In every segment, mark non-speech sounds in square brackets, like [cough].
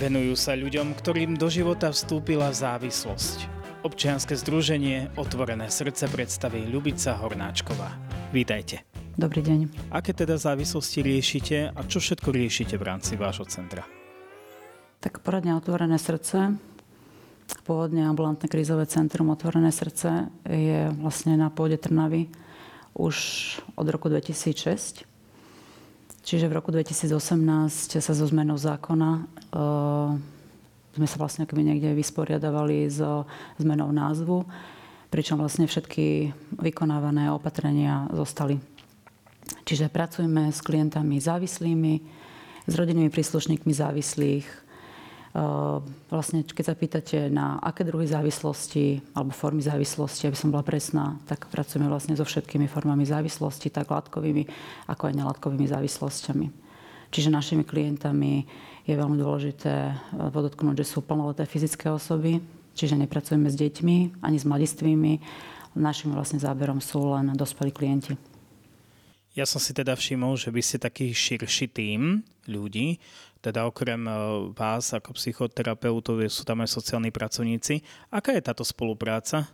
Venujú sa ľuďom, ktorým do života vstúpila závislosť. Občianske združenie Otvorené srdce predstaví Ľubica Hornáčková. Vítajte. Dobrý deň. Aké teda závislosti riešite a čo všetko riešite v rámci vášho centra? Tak poradne Otvorené srdce, pôvodne ambulantné krízové centrum Otvorené srdce je vlastne na pôde Trnavy už od roku 2006 Čiže v roku 2018 sa so zmenou zákona sme sa vlastne akoby niekde vysporiadavali so zmenou názvu, pričom vlastne všetky vykonávané opatrenia zostali. Čiže pracujeme s klientami závislými, s rodinnými príslušníkmi závislých, Ehm, vlastne, keď sa pýtate na aké druhy závislosti alebo formy závislosti, aby som bola presná, tak pracujeme vlastne so všetkými formami závislosti, tak látkovými, ako aj nelátkovými závislosťami. Čiže našimi klientami je veľmi dôležité eh, podotknúť, že sú plnoleté fyzické osoby, čiže nepracujeme s deťmi ani s mladistvými. Našim vlastne záberom sú len dospelí klienti. Ja som si teda všimol, že vy ste taký širší tým ľudí, teda okrem e, vás ako psychoterapeutov sú tam aj sociálni pracovníci. Aká je táto spolupráca?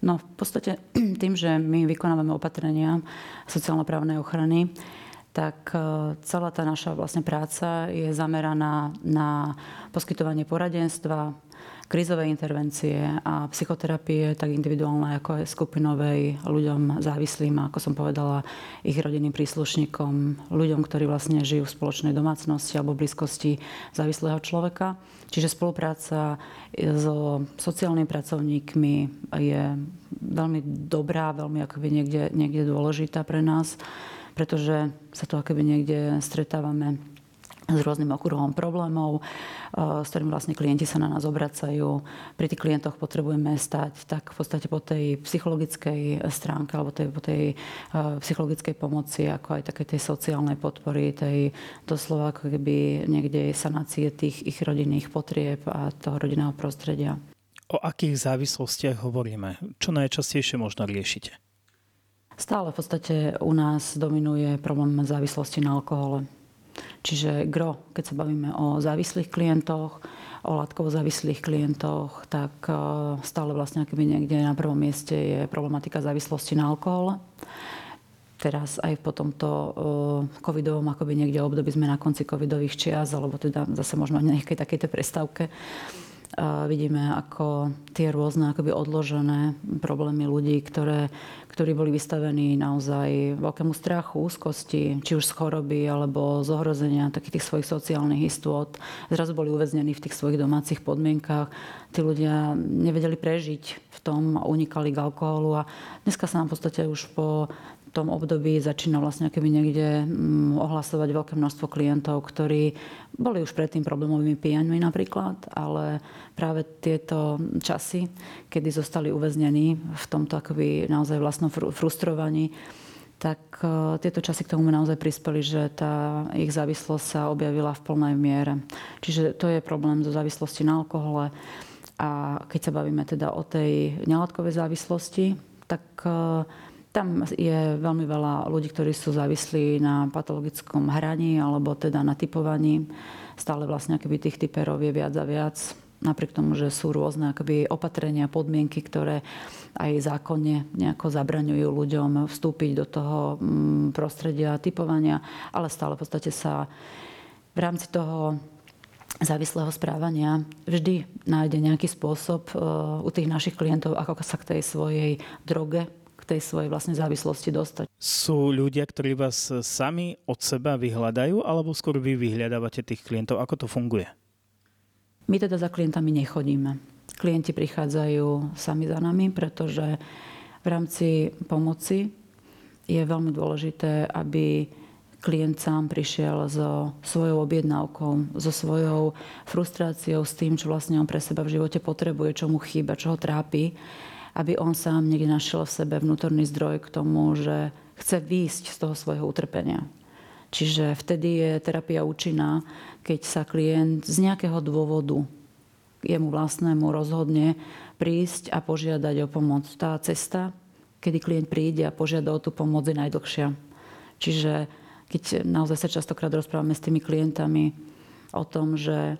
No v podstate [clears throat] tým, že my vykonávame opatrenia sociálno-právnej ochrany, tak e, celá tá naša vlastne práca je zameraná na poskytovanie poradenstva, krízové intervencie a psychoterapie, tak individuálne ako aj skupinovej ľuďom závislým, ako som povedala, ich rodinným príslušníkom, ľuďom, ktorí vlastne žijú v spoločnej domácnosti alebo blízkosti závislého človeka. Čiže spolupráca so sociálnymi pracovníkmi je veľmi dobrá, veľmi akoby niekde, niekde dôležitá pre nás, pretože sa to akoby niekde stretávame s rôznym okruhom problémov, eh, s ktorým vlastne klienti sa na nás obracajú. Pri tých klientoch potrebujeme stať tak v podstate po tej psychologickej stránke alebo tej, po tej eh, psychologickej pomoci, ako aj také tej sociálnej podpory, tej doslova ako keby niekde sanácie tých ich rodinných potrieb a toho rodinného prostredia. O akých závislostiach hovoríme? Čo najčastejšie možno riešite? Stále v podstate u nás dominuje problém závislosti na alkohole. Čiže gro, keď sa bavíme o závislých klientoch, o látkovo závislých klientoch, tak e, stále vlastne akoby niekde na prvom mieste je problematika závislosti na alkohol. Teraz aj po tomto e, covidovom akoby niekde období sme na konci covidových čias, alebo teda zase možno nejakej takejto prestávke vidíme, ako tie rôzne akoby odložené problémy ľudí, ktoré, ktorí boli vystavení naozaj veľkému strachu, úzkosti, či už z choroby alebo z ohrozenia takých tých svojich sociálnych istôt, zrazu boli uväznení v tých svojich domácich podmienkach. Tí ľudia nevedeli prežiť v tom, unikali k alkoholu a dneska sa nám v podstate už po tom období začína vlastne keby niekde mm, ohlasovať veľké množstvo klientov, ktorí boli už predtým problémovými pijaňmi napríklad, ale práve tieto časy, kedy zostali uväznení v tomto akoby naozaj vlastnom frustrovaní, tak e, tieto časy k tomu naozaj prispeli, že tá ich závislosť sa objavila v plnej miere. Čiže to je problém zo závislosti na alkohole. A keď sa bavíme teda o tej nelátkovej závislosti, tak e, tam je veľmi veľa ľudí, ktorí sú závislí na patologickom hraní alebo teda na typovaní. Stále vlastne akoby tých typerov je viac a viac. Napriek tomu, že sú rôzne akoby opatrenia, podmienky, ktoré aj zákonne nejako zabraňujú ľuďom vstúpiť do toho mm, prostredia typovania, ale stále v podstate sa v rámci toho závislého správania vždy nájde nejaký spôsob e, u tých našich klientov, ako sa k tej svojej droge tej svojej vlastne závislosti dostať. Sú ľudia, ktorí vás sami od seba vyhľadajú, alebo skôr vy vyhľadávate tých klientov? Ako to funguje? My teda za klientami nechodíme. Klienti prichádzajú sami za nami, pretože v rámci pomoci je veľmi dôležité, aby klient sám prišiel so svojou objednávkou, so svojou frustráciou, s tým, čo vlastne on pre seba v živote potrebuje, čo mu chýba, čo ho trápi aby on sám niekde našiel v sebe vnútorný zdroj k tomu, že chce výjsť z toho svojho utrpenia. Čiže vtedy je terapia účinná, keď sa klient z nejakého dôvodu jemu vlastnému rozhodne prísť a požiadať o pomoc. Tá cesta, kedy klient príde a požiada o tú pomoc, je najdlhšia. Čiže keď naozaj sa častokrát rozprávame s tými klientami, o tom, že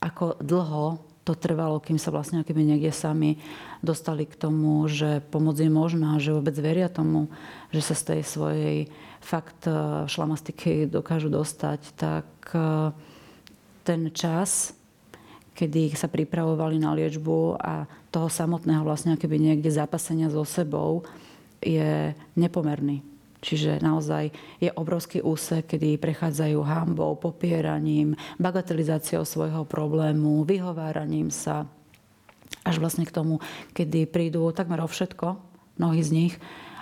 ako dlho to trvalo, kým sa vlastne keby niekde sami dostali k tomu, že pomoc je možná, že vôbec veria tomu, že sa z tej svojej fakt e, šlamastiky dokážu dostať, tak e, ten čas, kedy sa pripravovali na liečbu a toho samotného vlastne keby niekde zápasenia so sebou je nepomerný. Čiže naozaj je obrovský úsek, kedy prechádzajú hambou, popieraním, bagatelizáciou svojho problému, vyhováraním sa, až vlastne k tomu, kedy prídu takmer o všetko, mnohí z nich,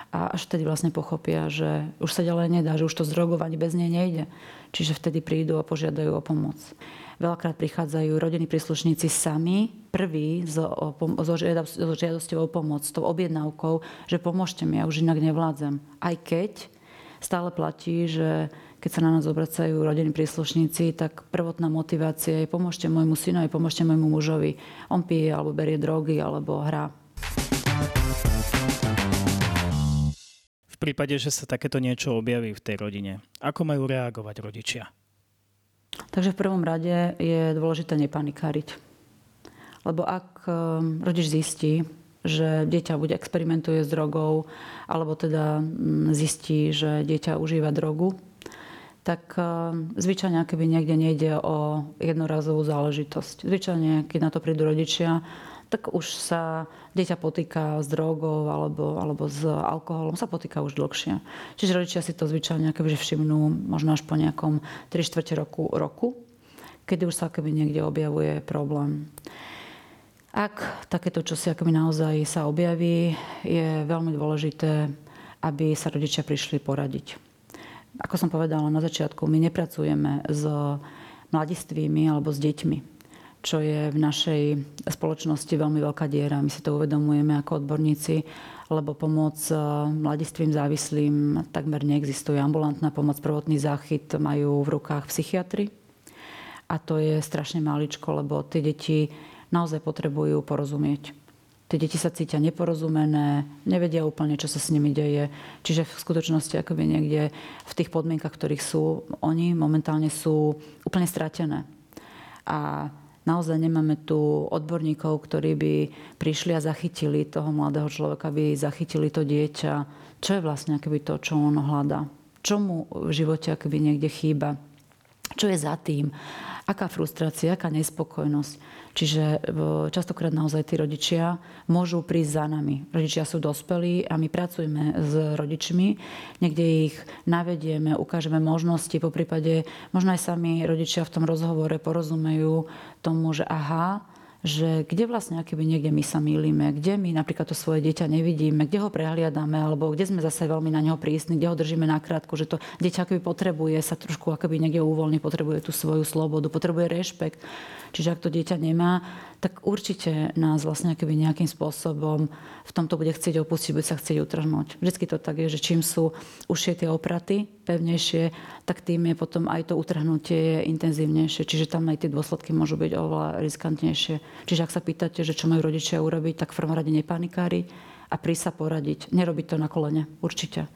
a až vtedy vlastne pochopia, že už sa ďalej nedá, že už to zdrogovanie bez nej nejde. Čiže vtedy prídu a požiadajú o pomoc. Veľakrát prichádzajú rodiny príslušníci sami, prví so, so, so pomoc, s tou objednávkou, že pomôžte mi, ja už inak nevládzem. Aj keď stále platí, že keď sa na nás obracajú rodiny príslušníci, tak prvotná motivácia je pomôžte môjmu synovi, pomôžte môjmu mužovi. On pije alebo berie drogy alebo hrá. V prípade, že sa takéto niečo objaví v tej rodine, ako majú reagovať rodičia? Takže v prvom rade je dôležité nepanikáriť. Lebo ak ehm, rodič zistí, že dieťa buď experimentuje s drogou, alebo teda mm, zistí, že dieťa užíva drogu, tak ehm, zvyčajne, keby niekde nejde o jednorazovú záležitosť. Zvyčajne, keď na to prídu rodičia, tak už sa dieťa potýka s drogou alebo, alebo s alkoholom, sa potýka už dlhšie. Čiže rodičia si to zvyčajne akoby všimnú možno až po nejakom 3 čtvrte roku, roku, kedy už sa akoby niekde objavuje problém. Ak takéto čosi akoby naozaj sa objaví, je veľmi dôležité, aby sa rodičia prišli poradiť. Ako som povedala na začiatku, my nepracujeme s mladistvými alebo s deťmi čo je v našej spoločnosti veľmi veľká diera. My si to uvedomujeme ako odborníci, lebo pomoc e, mladistvým závislým takmer neexistuje. Ambulantná pomoc, prvotný záchyt majú v rukách psychiatri. A to je strašne maličko, lebo tie deti naozaj potrebujú porozumieť. Tie deti sa cítia neporozumené, nevedia úplne, čo sa s nimi deje. Čiže v skutočnosti akoby niekde v tých podmienkach, ktorých sú, oni momentálne sú úplne stratené. A naozaj nemáme tu odborníkov, ktorí by prišli a zachytili toho mladého človeka, by zachytili to dieťa, čo je vlastne akoby to, čo on hľadá. Čo mu v živote akoby niekde chýba. Čo je za tým aká frustrácia, aká nespokojnosť. Čiže častokrát naozaj tí rodičia môžu prísť za nami. Rodičia sú dospelí a my pracujeme s rodičmi. Niekde ich navedieme, ukážeme možnosti, po prípade možno aj sami rodičia v tom rozhovore porozumejú tomu, že aha, že kde vlastne akoby niekde my sa mýlime, kde my napríklad to svoje dieťa nevidíme, kde ho prehliadame, alebo kde sme zase veľmi na neho prísni, kde ho držíme nakrátko, že to dieťa akoby potrebuje sa trošku akoby niekde uvoľniť, potrebuje tú svoju slobodu, potrebuje rešpekt. Čiže ak to dieťa nemá, tak určite nás vlastne akoby nejakým spôsobom v tomto bude chcieť opustiť, bude sa chcieť utrhnúť. Vždycky to tak je, že čím sú užšie tie opraty, pevnejšie, tak tým je potom aj to utrhnutie intenzívnejšie. Čiže tam aj tie dôsledky môžu byť oveľa riskantnejšie. Čiže ak sa pýtate, že čo majú rodičia urobiť, tak v prvom rade nepanikári a prísť sa poradiť. Nerobiť to na kolene. Určite.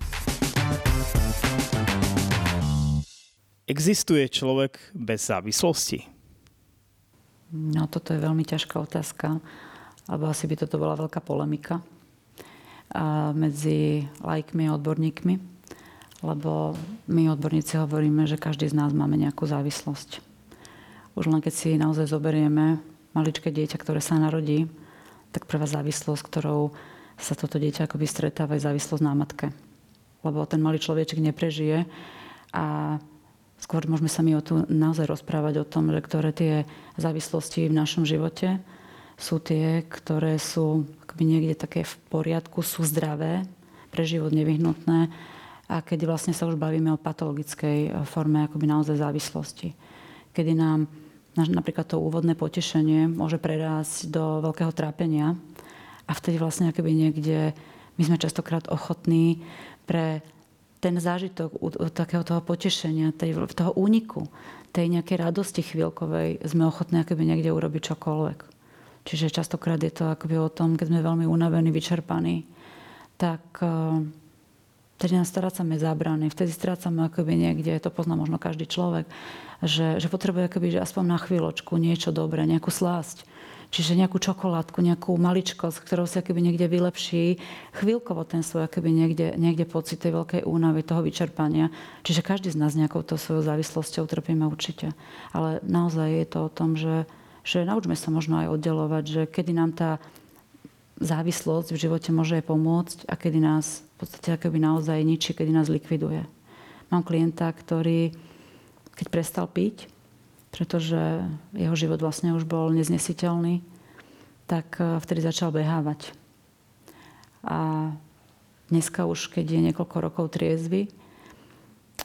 Existuje človek bez závislosti? No toto je veľmi ťažká otázka, lebo asi by toto bola veľká polemika medzi lajkmi a odborníkmi, lebo my odborníci hovoríme, že každý z nás máme nejakú závislosť. Už len keď si naozaj zoberieme maličké dieťa, ktoré sa narodí, tak prvá závislosť, ktorou sa toto dieťa akoby stretáva, je závislosť na matke. Lebo ten malý človeček neprežije a skôr môžeme sa mi o tu naozaj rozprávať o tom, že ktoré tie závislosti v našom živote sú tie, ktoré sú akoby niekde také v poriadku, sú zdravé, pre život nevyhnutné a keď vlastne sa už bavíme o patologickej forme akoby naozaj závislosti. Kedy nám napríklad to úvodné potešenie môže prerásť do veľkého trápenia a vtedy vlastne akoby niekde my sme častokrát ochotní pre ten zážitok takého toho potešenia, tej, toho úniku, tej nejakej radosti chvíľkovej sme ochotní akoby niekde urobiť čokoľvek. Čiže častokrát je to akoby o tom, keď sme veľmi unavení, vyčerpaní, tak, eh, Vtedy nás strácame zábrany, vtedy strácame akoby niekde, to pozná možno každý človek, že, že potrebuje akoby, že aspoň na chvíľočku niečo dobré, nejakú slásť. Čiže nejakú čokoládku, nejakú maličkosť, ktorou sa akoby niekde vylepší chvíľkovo ten svoj akoby niekde, niekde pocit tej veľkej únavy, toho vyčerpania. Čiže každý z nás nejakou to svojou závislosťou trpíme určite. Ale naozaj je to o tom, že, že naučme sa možno aj oddelovať, že kedy nám tá závislosť v živote môže aj pomôcť a kedy nás v podstate akoby naozaj ničí, kedy nás likviduje. Mám klienta, ktorý keď prestal piť, pretože jeho život vlastne už bol neznesiteľný, tak e, vtedy začal behávať. A dneska už, keď je niekoľko rokov triezvy,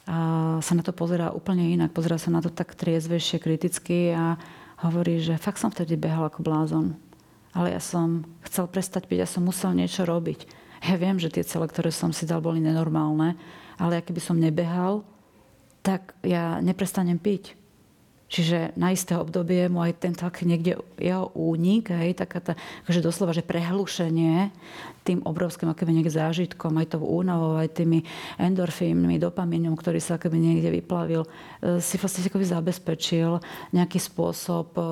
a sa na to pozerá úplne inak. Pozerá sa na to tak triezvejšie, kriticky a hovorí, že fakt som vtedy behal ako blázon. Ale ja som chcel prestať piť, ja som musel niečo robiť. Ja viem, že tie cele, ktoré som si dal, boli nenormálne, ale keby som nebehal, tak ja neprestanem piť. Čiže na isté obdobie mu aj tento niekde jeho únik, hej, taká tá, akože doslova, že prehlušenie tým obrovským akoby niekde zážitkom, aj tou únavou, aj tými endorfínmi, dopamínom, ktorý sa akoby niekde vyplavil, e, si vlastne akoby zabezpečil nejaký spôsob e,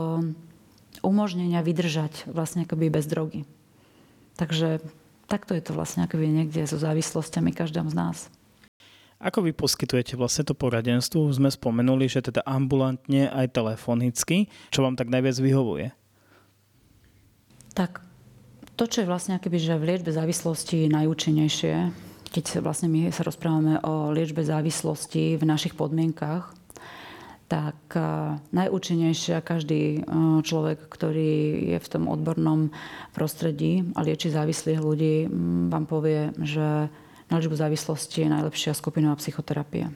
umožnenia vydržať vlastne akoby bez drogy. Takže takto je to vlastne akoby niekde so závislostiami každým z nás. Ako vy poskytujete vlastne to poradenstvo? Sme spomenuli, že teda ambulantne aj telefonicky. Čo vám tak najviac vyhovuje? Tak to, čo je vlastne akoby, že v liečbe závislosti najúčinnejšie, keď sa vlastne my sa rozprávame o liečbe závislosti v našich podmienkach, tak najúčinnejšie každý človek, ktorý je v tom odbornom prostredí a lieči závislých ľudí, vám povie, že na liečbu závislosti je najlepšia skupinová psychoterapia.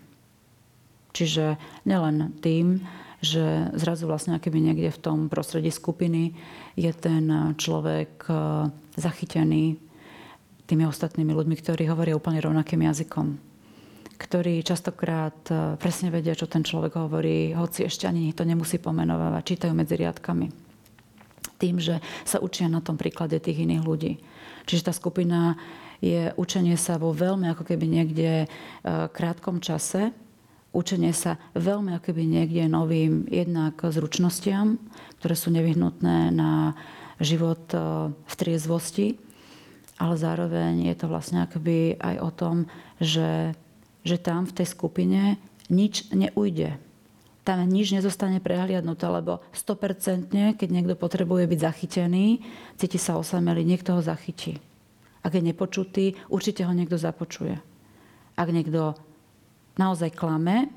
Čiže nielen tým, že zrazu vlastne keby niekde v tom prostredí skupiny je ten človek e, zachytený tými ostatnými ľuďmi, ktorí hovoria úplne rovnakým jazykom. Ktorí častokrát e, presne vedia, čo ten človek hovorí, hoci ešte ani to nemusí pomenovať, čítajú medzi riadkami. Tým, že sa učia na tom príklade tých iných ľudí. Čiže tá skupina je učenie sa vo veľmi ako keby niekde e, krátkom čase, učenie sa veľmi ako keby niekde novým jednak zručnostiam, ktoré sú nevyhnutné na život e, v triezvosti, ale zároveň je to vlastne akoby aj o tom, že, že tam v tej skupine nič neujde. Tam nič nezostane prehliadnuté, lebo 100%, keď niekto potrebuje byť zachytený, cíti sa osamelý, niekto ho zachytí. Ak je nepočutý, určite ho niekto započuje. Ak niekto naozaj klame,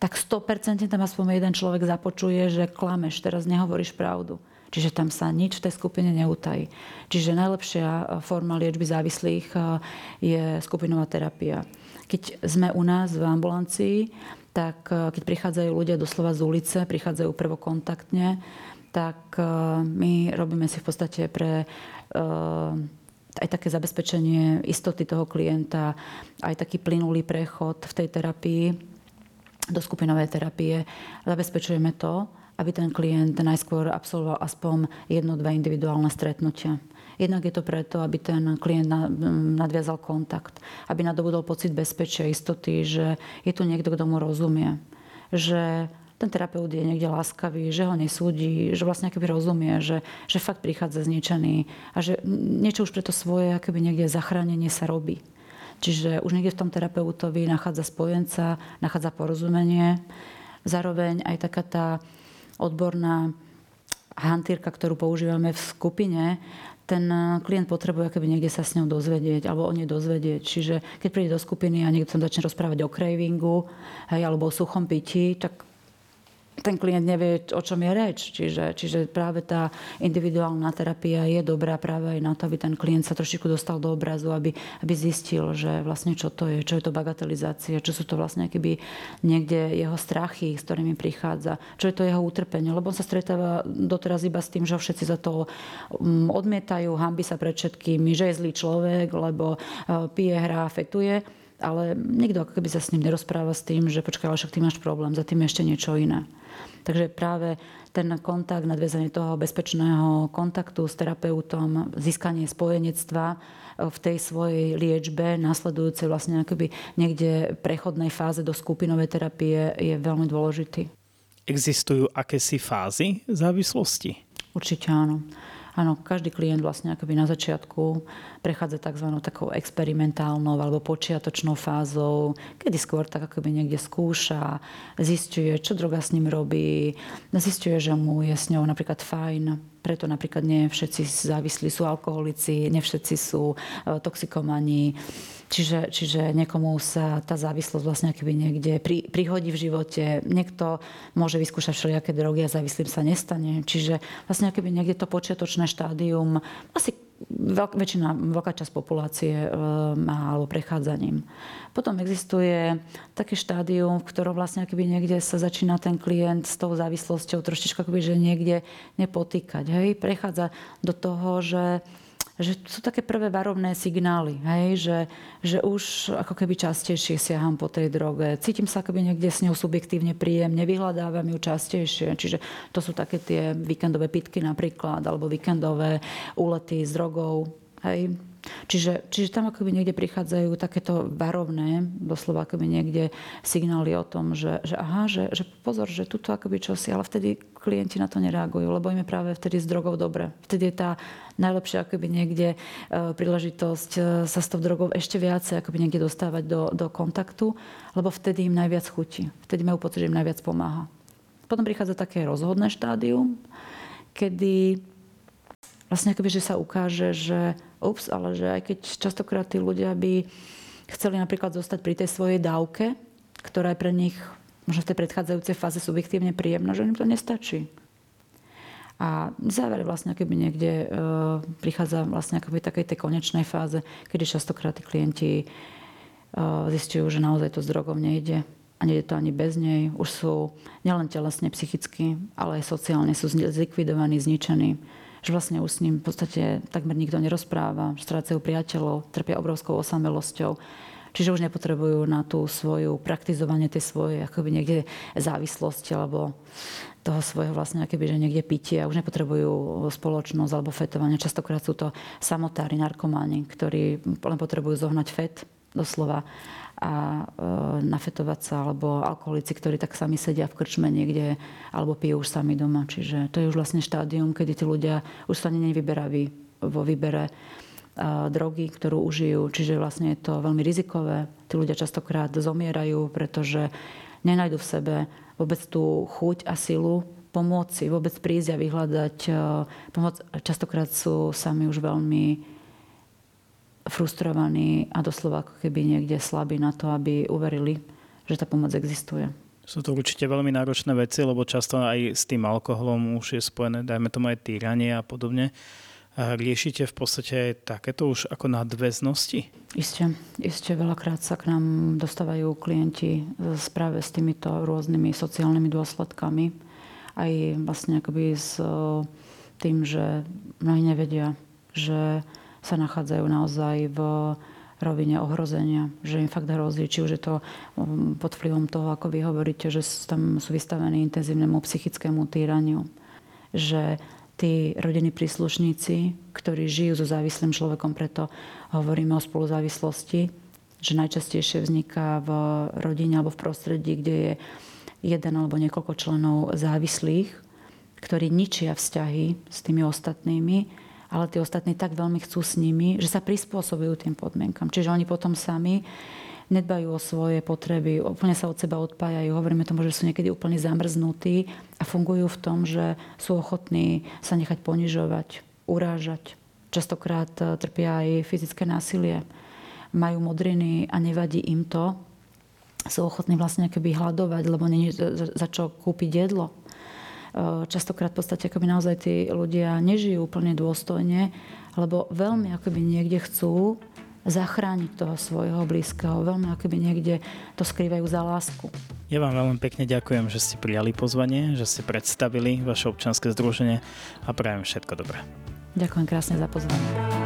tak 100% tam aspoň jeden človek započuje, že klameš, teraz nehovoríš pravdu. Čiže tam sa nič v tej skupine neutají. Čiže najlepšia e, forma liečby závislých e, je skupinová terapia. Keď sme u nás v ambulancii, tak e, keď prichádzajú ľudia doslova z ulice, prichádzajú prvokontaktne, tak my robíme si v podstate pre aj také zabezpečenie istoty toho klienta, aj taký plynulý prechod v tej terapii do skupinovej terapie. Zabezpečujeme to, aby ten klient najskôr absolvoval aspoň jedno, dva individuálne stretnutia. Jednak je to preto, aby ten klient nadviazal kontakt, aby nadobudol pocit bezpečia, istoty, že je tu niekto, kto mu rozumie. Že ten terapeut je niekde láskavý, že ho nesúdi, že vlastne akoby rozumie, že, že fakt prichádza zničený a že niečo už pre to svoje akoby niekde zachránenie sa robí. Čiže už niekde v tom terapeutovi nachádza spojenca, nachádza porozumenie. Zároveň aj taká tá odborná hantírka, ktorú používame v skupine, ten klient potrebuje keby niekde sa s ňou dozvedieť alebo o nej dozvedieť. Čiže keď príde do skupiny a niekto tam začne rozprávať o cravingu hej, alebo o suchom pití, tak ten klient nevie, o čom je reč. Čiže, čiže práve tá individuálna terapia je dobrá práve aj na to, aby ten klient sa trošičku dostal do obrazu, aby, aby zistil, že vlastne čo to je, čo je to bagatelizácia, čo sú to vlastne keby niekde jeho strachy, s ktorými prichádza, čo je to jeho utrpenie. Lebo on sa stretáva doteraz iba s tým, že všetci za to mm, odmietajú, hambi sa pred všetkými, že je zlý človek, lebo e, pije, hrá, fetuje ale nikto ako keby sa s ním nerozpráva s tým, že počkaj, ale však ty máš problém, za tým je ešte niečo iné. Takže práve ten kontakt, nadviazanie toho bezpečného kontaktu s terapeutom, získanie spojenectva v tej svojej liečbe, nasledujúcej vlastne akoby niekde prechodnej fáze do skupinovej terapie je veľmi dôležitý. Existujú akési fázy závislosti? Určite áno. Áno, každý klient vlastne akoby na začiatku prechádza tzv. takou experimentálnou alebo počiatočnou fázou, kedy skôr tak akoby niekde skúša, zistuje, čo droga s ním robí, zistuje, že mu je s ňou napríklad fajn, preto napríklad nie všetci závislí sú alkoholici, nie všetci sú e, toxikomani. Čiže, čiže niekomu sa tá závislosť vlastne keby niekde pri, prihodí v živote. Niekto môže vyskúšať všelijaké drogy a závislým sa nestane. Čiže vlastne keby niekde to počiatočné štádium asi veľk, väčšina, veľká časť populácie e, má alebo prechádzaním. Potom existuje také štádium, v ktorom vlastne akoby niekde sa začína ten klient s tou závislosťou trošička akoby, že niekde nepotýkať. Hej? Prechádza do toho, že že sú také prvé varovné signály, hej, že, že už ako keby častejšie siaham po tej droge. Cítim sa akoby niekde s ňou subjektívne príjemne, vyhľadávam ju častejšie. Čiže to sú také tie víkendové pitky napríklad, alebo víkendové úlety s drogou. Hej. Čiže, čiže tam akoby niekde prichádzajú takéto varovné, doslova akoby niekde signály o tom, že, že aha, že, že pozor, že tuto akoby čosi, ale vtedy klienti na to nereagujú, lebo im je práve vtedy s drogou dobre. Vtedy je tá najlepšia akoby niekde e, príležitosť e, sa s tou drogou ešte viacej akoby niekde dostávať do, do kontaktu, lebo vtedy im najviac chutí. Vtedy majú pocit, že im najviac pomáha. Potom prichádza také rozhodné štádium, kedy vlastne akoby, že sa ukáže, že ups, ale že aj keď častokrát tí ľudia by chceli napríklad zostať pri tej svojej dávke, ktorá je pre nich možno v tej predchádzajúcej fáze subjektívne príjemná, že im to nestačí. A záver vlastne keby niekde e, prichádza vlastne akoby takej tej konečnej fáze, kedy častokrát tí klienti e, zistujú, že naozaj to s drogou nejde a nejde to ani bez nej. Už sú nielen telesne, psychicky, ale aj sociálne sú zlikvidovaní, zničení že vlastne už s ním v podstate takmer nikto nerozpráva, strácajú priateľov, trpia obrovskou osamelosťou. Čiže už nepotrebujú na tú svoju praktizovanie tej svojej akoby niekde závislosti alebo toho svojho vlastne akoby, že niekde pitie a už nepotrebujú spoločnosť alebo fetovanie. Častokrát sú to samotári, narkománi, ktorí len potrebujú zohnať fet doslova a e, nafetovať sa, alebo alkoholici, ktorí tak sami sedia v krčme niekde, alebo pijú už sami doma. Čiže to je už vlastne štádium, kedy tí ľudia už sa nevyberaví vo výbere e, drogy, ktorú užijú. Čiže vlastne je to veľmi rizikové. Tí ľudia častokrát zomierajú, pretože nenajdu v sebe vôbec tú chuť a silu pomôcť si, vôbec prísť a vyhľadať e, pomoc. Častokrát sú sami už veľmi frustrovaní a doslova ako keby niekde slabí na to, aby uverili, že tá pomoc existuje. Sú to určite veľmi náročné veci, lebo často aj s tým alkoholom už je spojené, dajme tomu aj týranie a podobne. Riešite v podstate aj takéto už ako nadväznosti? Isté, isté veľakrát sa k nám dostávajú klienti práve s týmito rôznymi sociálnymi dôsledkami. Aj vlastne akoby s tým, že mnohí nevedia, že sa nachádzajú naozaj v rovine ohrozenia, že im fakt hrozí, či už je to um, pod vplyvom toho, ako vy hovoríte, že tam sú vystavení intenzívnemu psychickému týraniu. Že tí rodinní príslušníci, ktorí žijú so závislým človekom, preto hovoríme o spoluzávislosti, že najčastejšie vzniká v rodine alebo v prostredí, kde je jeden alebo niekoľko členov závislých, ktorí ničia vzťahy s tými ostatnými ale tí ostatní tak veľmi chcú s nimi, že sa prispôsobujú tým podmienkam. Čiže oni potom sami nedbajú o svoje potreby, úplne sa od seba odpájajú. Hovoríme tomu, že sú niekedy úplne zamrznutí a fungujú v tom, že sú ochotní sa nechať ponižovať, urážať. Častokrát e, trpia aj fyzické násilie. Majú modriny a nevadí im to. Sú ochotní vlastne keby hľadovať, lebo nie za čo kúpiť jedlo Eh, častokrát v podstate akoby naozaj tí ľudia nežijú úplne dôstojne, lebo veľmi akoby niekde chcú zachrániť toho svojho blízkeho. Veľmi akoby niekde to skrývajú za lásku. Ja vám veľmi pekne ďakujem, že ste prijali pozvanie, že ste predstavili vaše občanské združenie a prajem všetko dobré. Ďakujem krásne za pozvanie.